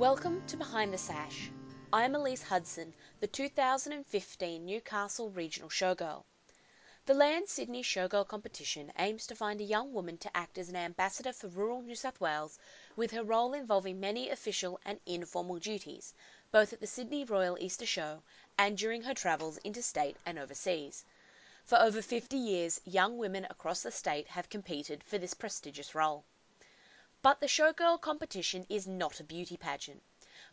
Welcome to Behind the Sash. I'm Elyse Hudson, the 2015 Newcastle Regional Showgirl. The Land Sydney Showgirl competition aims to find a young woman to act as an ambassador for rural New South Wales, with her role involving many official and informal duties, both at the Sydney Royal Easter Show and during her travels interstate and overseas. For over 50 years, young women across the state have competed for this prestigious role. But the Showgirl competition is not a beauty pageant.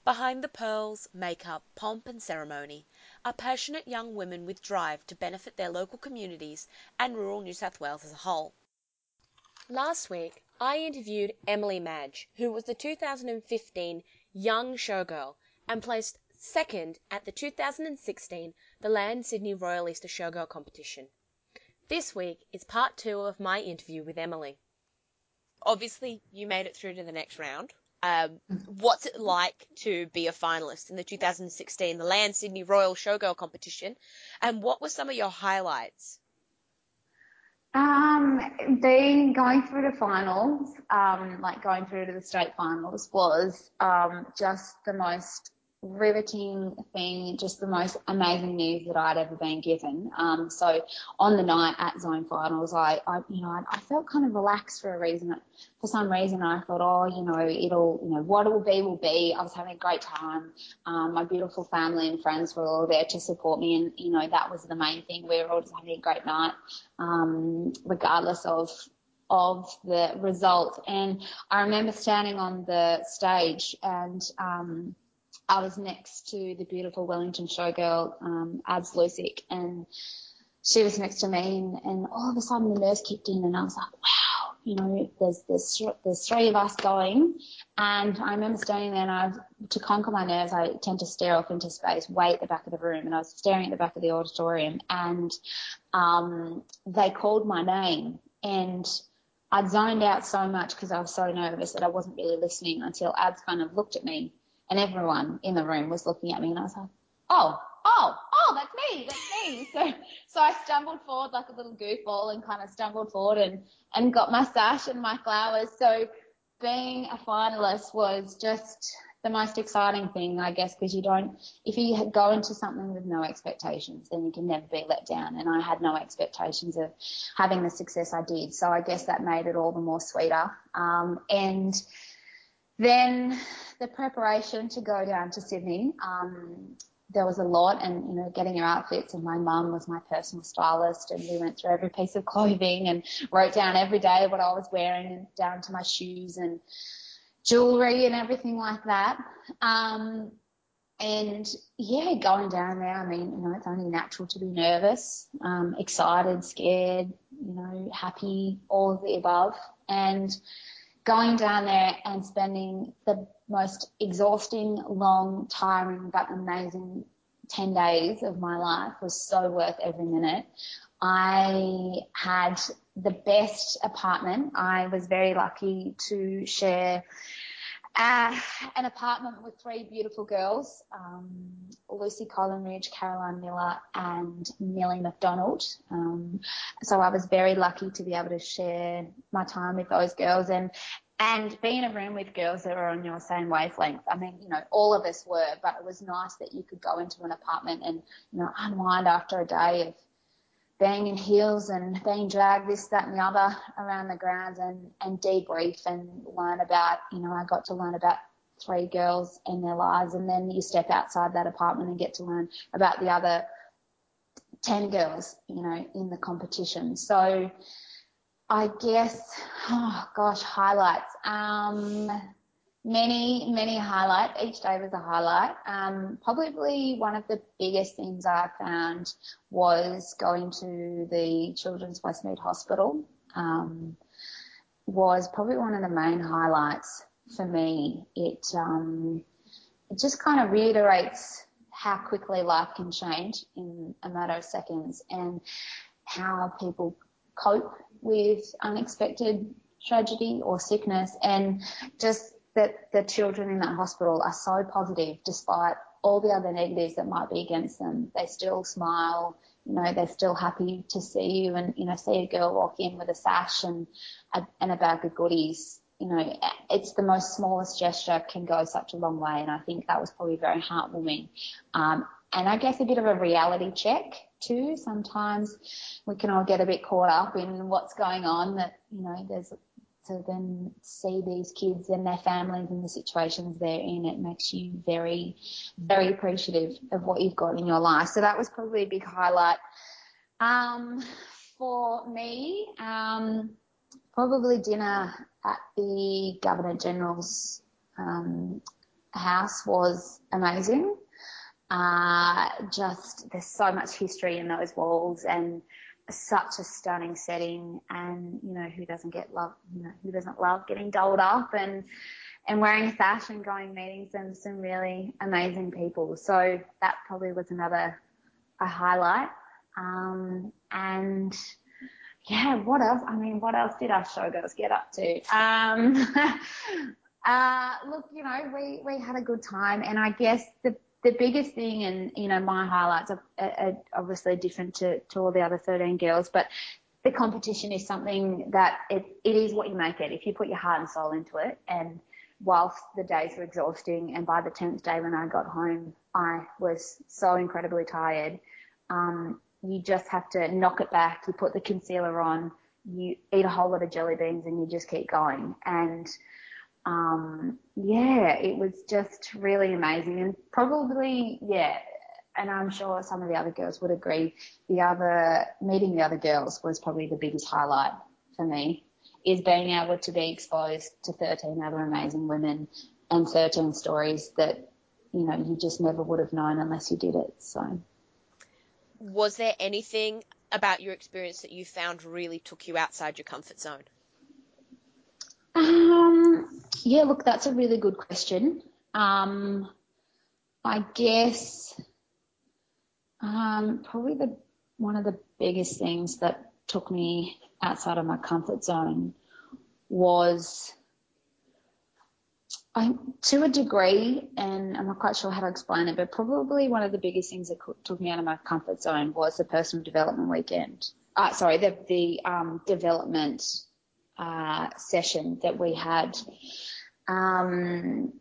Behind the pearls, makeup, pomp, and ceremony are passionate young women with drive to benefit their local communities and rural New South Wales as a whole. Last week, I interviewed Emily Madge, who was the 2015 Young Showgirl and placed second at the 2016 The Land Sydney Royal Easter Showgirl competition. This week is part two of my interview with Emily obviously you made it through to the next round. Um, what's it like to be a finalist in the 2016 the Land Sydney Royal Showgirl competition, and what were some of your highlights? Um, being going through the finals, um, like going through to the state finals, was um, just the most riveting thing, just the most amazing news that I'd ever been given. Um, so on the night at zone finals, I, I you know, I, I, felt kind of relaxed for a reason. For some reason, I thought, oh, you know, it'll, you know, what it will be will be. I was having a great time. Um, my beautiful family and friends were all there to support me, and you know, that was the main thing. We were all just having a great night, um, regardless of of the result. And I remember standing on the stage and um, I was next to the beautiful Wellington showgirl, um, Abs Lusick, and she was next to me, and, and all of a sudden the nurse kicked in, and I was like, wow, you know, there's there's there's three of us going, and I remember standing there, and I, to conquer my nerves, I tend to stare off into space, way at the back of the room, and I was staring at the back of the auditorium, and um, they called my name, and I'd zoned out so much because I was so nervous that I wasn't really listening until Abs kind of looked at me and everyone in the room was looking at me and I was like, oh, oh, oh, that's me, that's me. So, so I stumbled forward like a little goofball and kind of stumbled forward and, and got my sash and my flowers. So being a finalist was just the most exciting thing, I guess, because you don't, if you go into something with no expectations, then you can never be let down. And I had no expectations of having the success I did. So I guess that made it all the more sweeter. Um, and then the preparation to go down to Sydney, um, there was a lot and, you know, getting your outfits and my mum was my personal stylist and we went through every piece of clothing and wrote down every day what I was wearing and down to my shoes and jewelry and everything like that. Um, and yeah, going down there, I mean, you know, it's only natural to be nervous, um, excited, scared, you know, happy, all of the above. And going down there and spending the most exhausting, long, tiring, but amazing 10 days of my life was so worth every minute. I had the best apartment. I was very lucky to share uh, an apartment with three beautiful girls, um, Lucy Collinridge, Caroline Miller, and Millie McDonald. Um, so I was very lucky to be able to share my time with those girls and and be in a room with girls that are on your same wavelength. I mean, you know, all of us were, but it was nice that you could go into an apartment and, you know, unwind after a day of being in heels and being dragged this, that and the other around the grounds and, and debrief and learn about, you know, I got to learn about three girls and their lives and then you step outside that apartment and get to learn about the other 10 girls, you know, in the competition. So I guess, oh gosh, highlights. Um, many, many highlights. Each day was a highlight. Um, probably one of the biggest things I found was going to the Children's Westmead Hospital. Um, was probably one of the main highlights for me. It, um, it just kind of reiterates how quickly life can change in a matter of seconds and how people cope with unexpected tragedy or sickness and just that the children in that hospital are so positive despite all the other negatives that might be against them. They still smile, you know, they're still happy to see you and, you know, see a girl walk in with a sash and a, and a bag of goodies you know, it's the most smallest gesture can go such a long way. And I think that was probably very heartwarming. Um, and I guess a bit of a reality check too. Sometimes we can all get a bit caught up in what's going on that, you know, there's to then see these kids and their families and the situations they're in, it makes you very, very appreciative of what you've got in your life. So that was probably a big highlight. Um, for me, um, probably dinner at the Governor General's um, house was amazing. Uh, just there's so much history in those walls and such a stunning setting and you know who doesn't get love you know who doesn't love getting dolled up and and wearing a sash and going meeting some some really amazing people. So that probably was another a highlight. Um, and yeah what else? I mean what else did our showgirls get up to? Um, uh, look you know we we had a good time and i guess the the biggest thing, and you know, my highlights are, are obviously different to, to all the other 13 girls, but the competition is something that it, it is what you make it. If you put your heart and soul into it, and whilst the days were exhausting, and by the 10th day when I got home, I was so incredibly tired. Um, you just have to knock it back. You put the concealer on, you eat a whole lot of jelly beans, and you just keep going. And um, yeah, it was just really amazing and probably, yeah, and I'm sure some of the other girls would agree, the other, meeting the other girls was probably the biggest highlight for me, is being able to be exposed to 13 other amazing women and 13 stories that, you know, you just never would have known unless you did it. So. Was there anything about your experience that you found really took you outside your comfort zone? Yeah, look, that's a really good question. Um, I guess um, probably the one of the biggest things that took me outside of my comfort zone was I, to a degree, and I'm not quite sure how to explain it, but probably one of the biggest things that took me out of my comfort zone was the personal development weekend. Uh, sorry, the the um, development uh, session that we had. Um,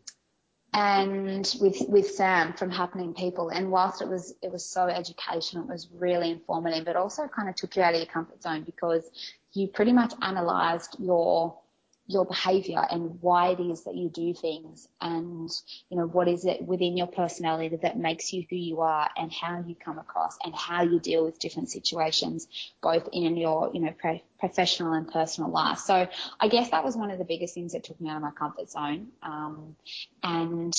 and with with Sam from Happening People. And whilst it was it was so educational, it was really informative. It also kind of took you out of your comfort zone because you pretty much analysed your your behavior and why it is that you do things and you know what is it within your personality that makes you who you are and how you come across and how you deal with different situations both in your you know pro- professional and personal life so i guess that was one of the biggest things that took me out of my comfort zone um, and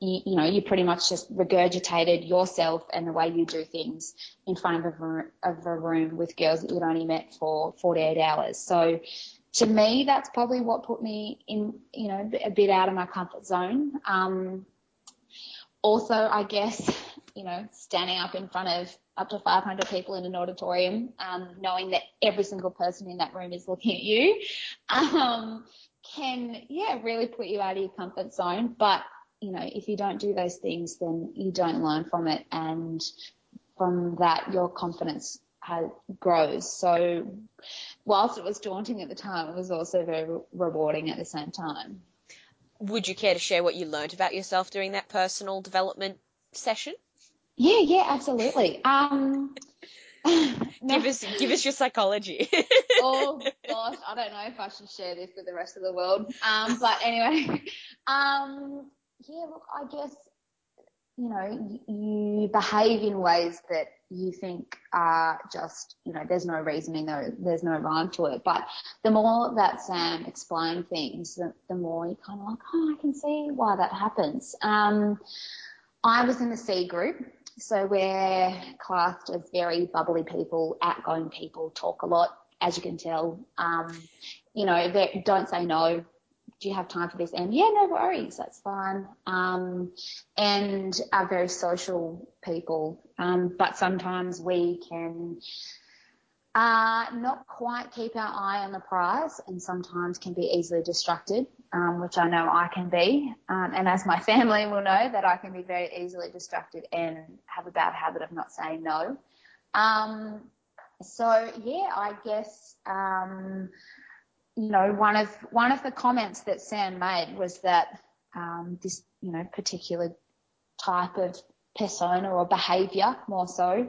you, you, know, you pretty much just regurgitated yourself and the way you do things in front of a, of a room with girls that you'd only met for 48 hours. So to me, that's probably what put me in, you know, a bit out of my comfort zone. Um, also, I guess, you know, standing up in front of up to 500 people in an auditorium, um, knowing that every single person in that room is looking at you, um, can, yeah, really put you out of your comfort zone. But, you know, if you don't do those things, then you don't learn from it. And from that, your confidence has, grows. So whilst it was daunting at the time, it was also very rewarding at the same time. Would you care to share what you learned about yourself during that personal development session? Yeah, yeah, absolutely. Um, give us give us your psychology. oh gosh, I don't know if I should share this with the rest of the world. Um, but anyway, um, yeah, look, I guess you know you behave in ways that you think are just, you know, there's no reasoning, there, there's no rhyme to it. But the more that Sam explained things, the, the more you kind of like, oh, I can see why that happens. Um, I was in the C group, so we're classed as very bubbly people, outgoing people, talk a lot, as you can tell. Um, you know, don't say no, do you have time for this? And yeah, no worries, that's fine. Um, and are very social people, um, but sometimes we can uh, not quite keep our eye on the prize and sometimes can be easily distracted, um, which I know I can be. Um, and as my family will know that I can be very easily distracted and have a bad habit of not saying no. Um, so yeah, I guess, um, you know, one of one of the comments that Sam made was that um, this, you know, particular type of persona or behaviour, more so,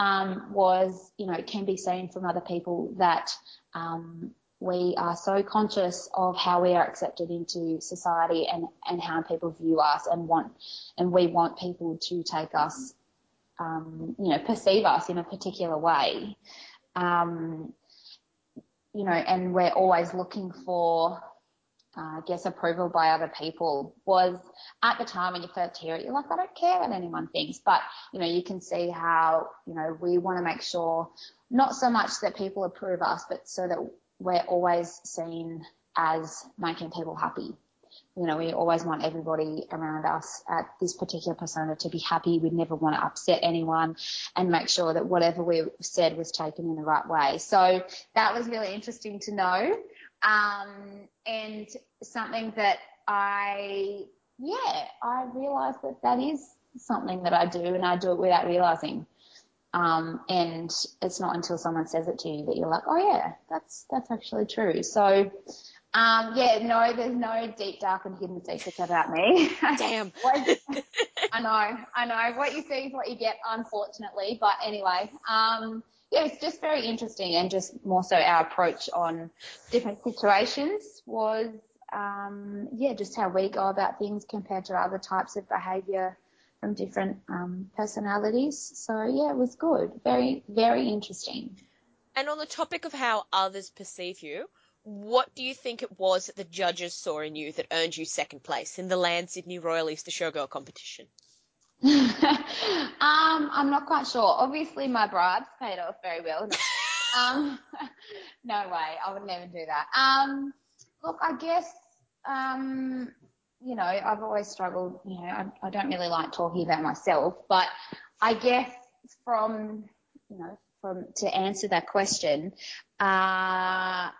um, was, you know, it can be seen from other people that um, we are so conscious of how we are accepted into society and, and how people view us and want, and we want people to take us, um, you know, perceive us in a particular way. Um, you know, and we're always looking for, uh, I guess, approval by other people was at the time when you first hear it, you're like, I don't care what anyone thinks. But, you know, you can see how, you know, we want to make sure not so much that people approve us, but so that we're always seen as making people happy. You know, we always want everybody around us at this particular persona to be happy. We never want to upset anyone and make sure that whatever we said was taken in the right way. So that was really interesting to know. Um, and something that I, yeah, I realized that that is something that I do and I do it without realizing. Um, and it's not until someone says it to you that you're like, oh yeah, that's that's actually true. So, um, yeah, no, there's no deep, dark, and hidden secrets about me. Damn. I know, I know. What you see is what you get, unfortunately. But anyway, um, yeah, it's just very interesting, and just more so our approach on different situations was, um, yeah, just how we go about things compared to other types of behaviour from different um, personalities. So yeah, it was good. Very, very interesting. And on the topic of how others perceive you, what do you think it was that the judges saw in you that earned you second place in the Land Sydney Royal Easter Showgirl competition? um, I'm not quite sure. Obviously, my bribes paid off very well. um, no way, I would never do that. Um, look, I guess um, you know, I've always struggled, you know, I, I don't really like talking about myself, but I guess from, you know, from, to answer that question, uh,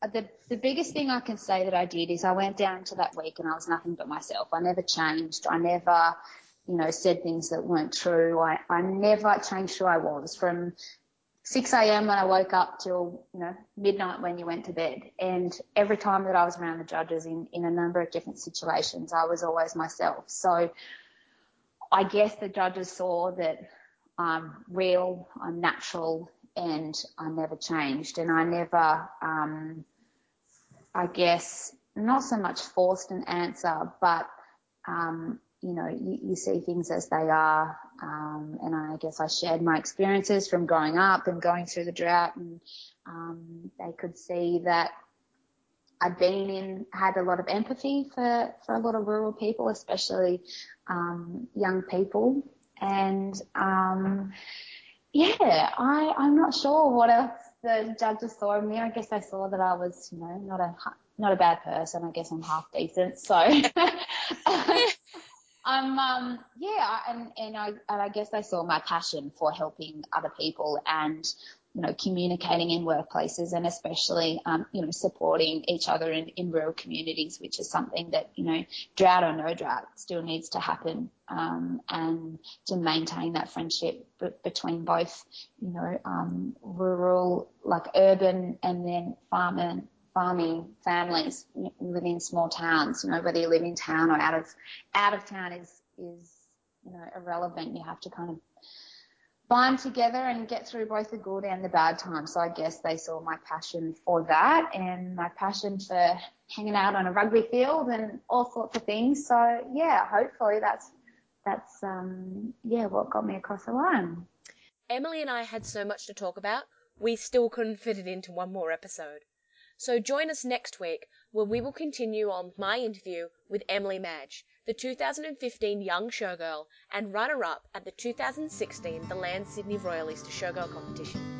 Uh, the, the biggest thing I can say that I did is I went down to that week and I was nothing but myself. I never changed. I never, you know, said things that weren't true. I, I never changed who I was from 6 a.m. when I woke up till, you know, midnight when you went to bed. And every time that I was around the judges in, in a number of different situations, I was always myself. So I guess the judges saw that I'm real, I'm natural, and I never changed. And I never, um, I guess, not so much forced an answer, but um, you know, you, you see things as they are. Um, and I guess I shared my experiences from growing up and going through the drought and, um, they could see that I'd been in, had a lot of empathy for, for a lot of rural people, especially, um, young people. And, um, yeah, I, I'm not sure what else the judges saw in me. I guess they saw that I was, you know, not a, not a bad person. I guess I'm half decent. So, Um, um, yeah, and, and I, and I guess they saw my passion for helping other people and, you know, communicating in workplaces and especially, um, you know, supporting each other in, in rural communities, which is something that, you know, drought or no drought still needs to happen, um, and to maintain that friendship b- between both, you know, um, rural, like urban and then farm and farming families within small towns. You know, whether you live in town or out of out of town is is you know irrelevant. You have to kind of bind together and get through both the good and the bad times. So I guess they saw my passion for that and my passion for hanging out on a rugby field and all sorts of things. So yeah, hopefully that's that's um yeah what got me across the line. Emily and I had so much to talk about, we still couldn't fit it into one more episode. So join us next week where we will continue on my interview with Emily Madge, the 2015 Young Showgirl and runner-up at the 2016 The Land Sydney Royal Easter Showgirl competition.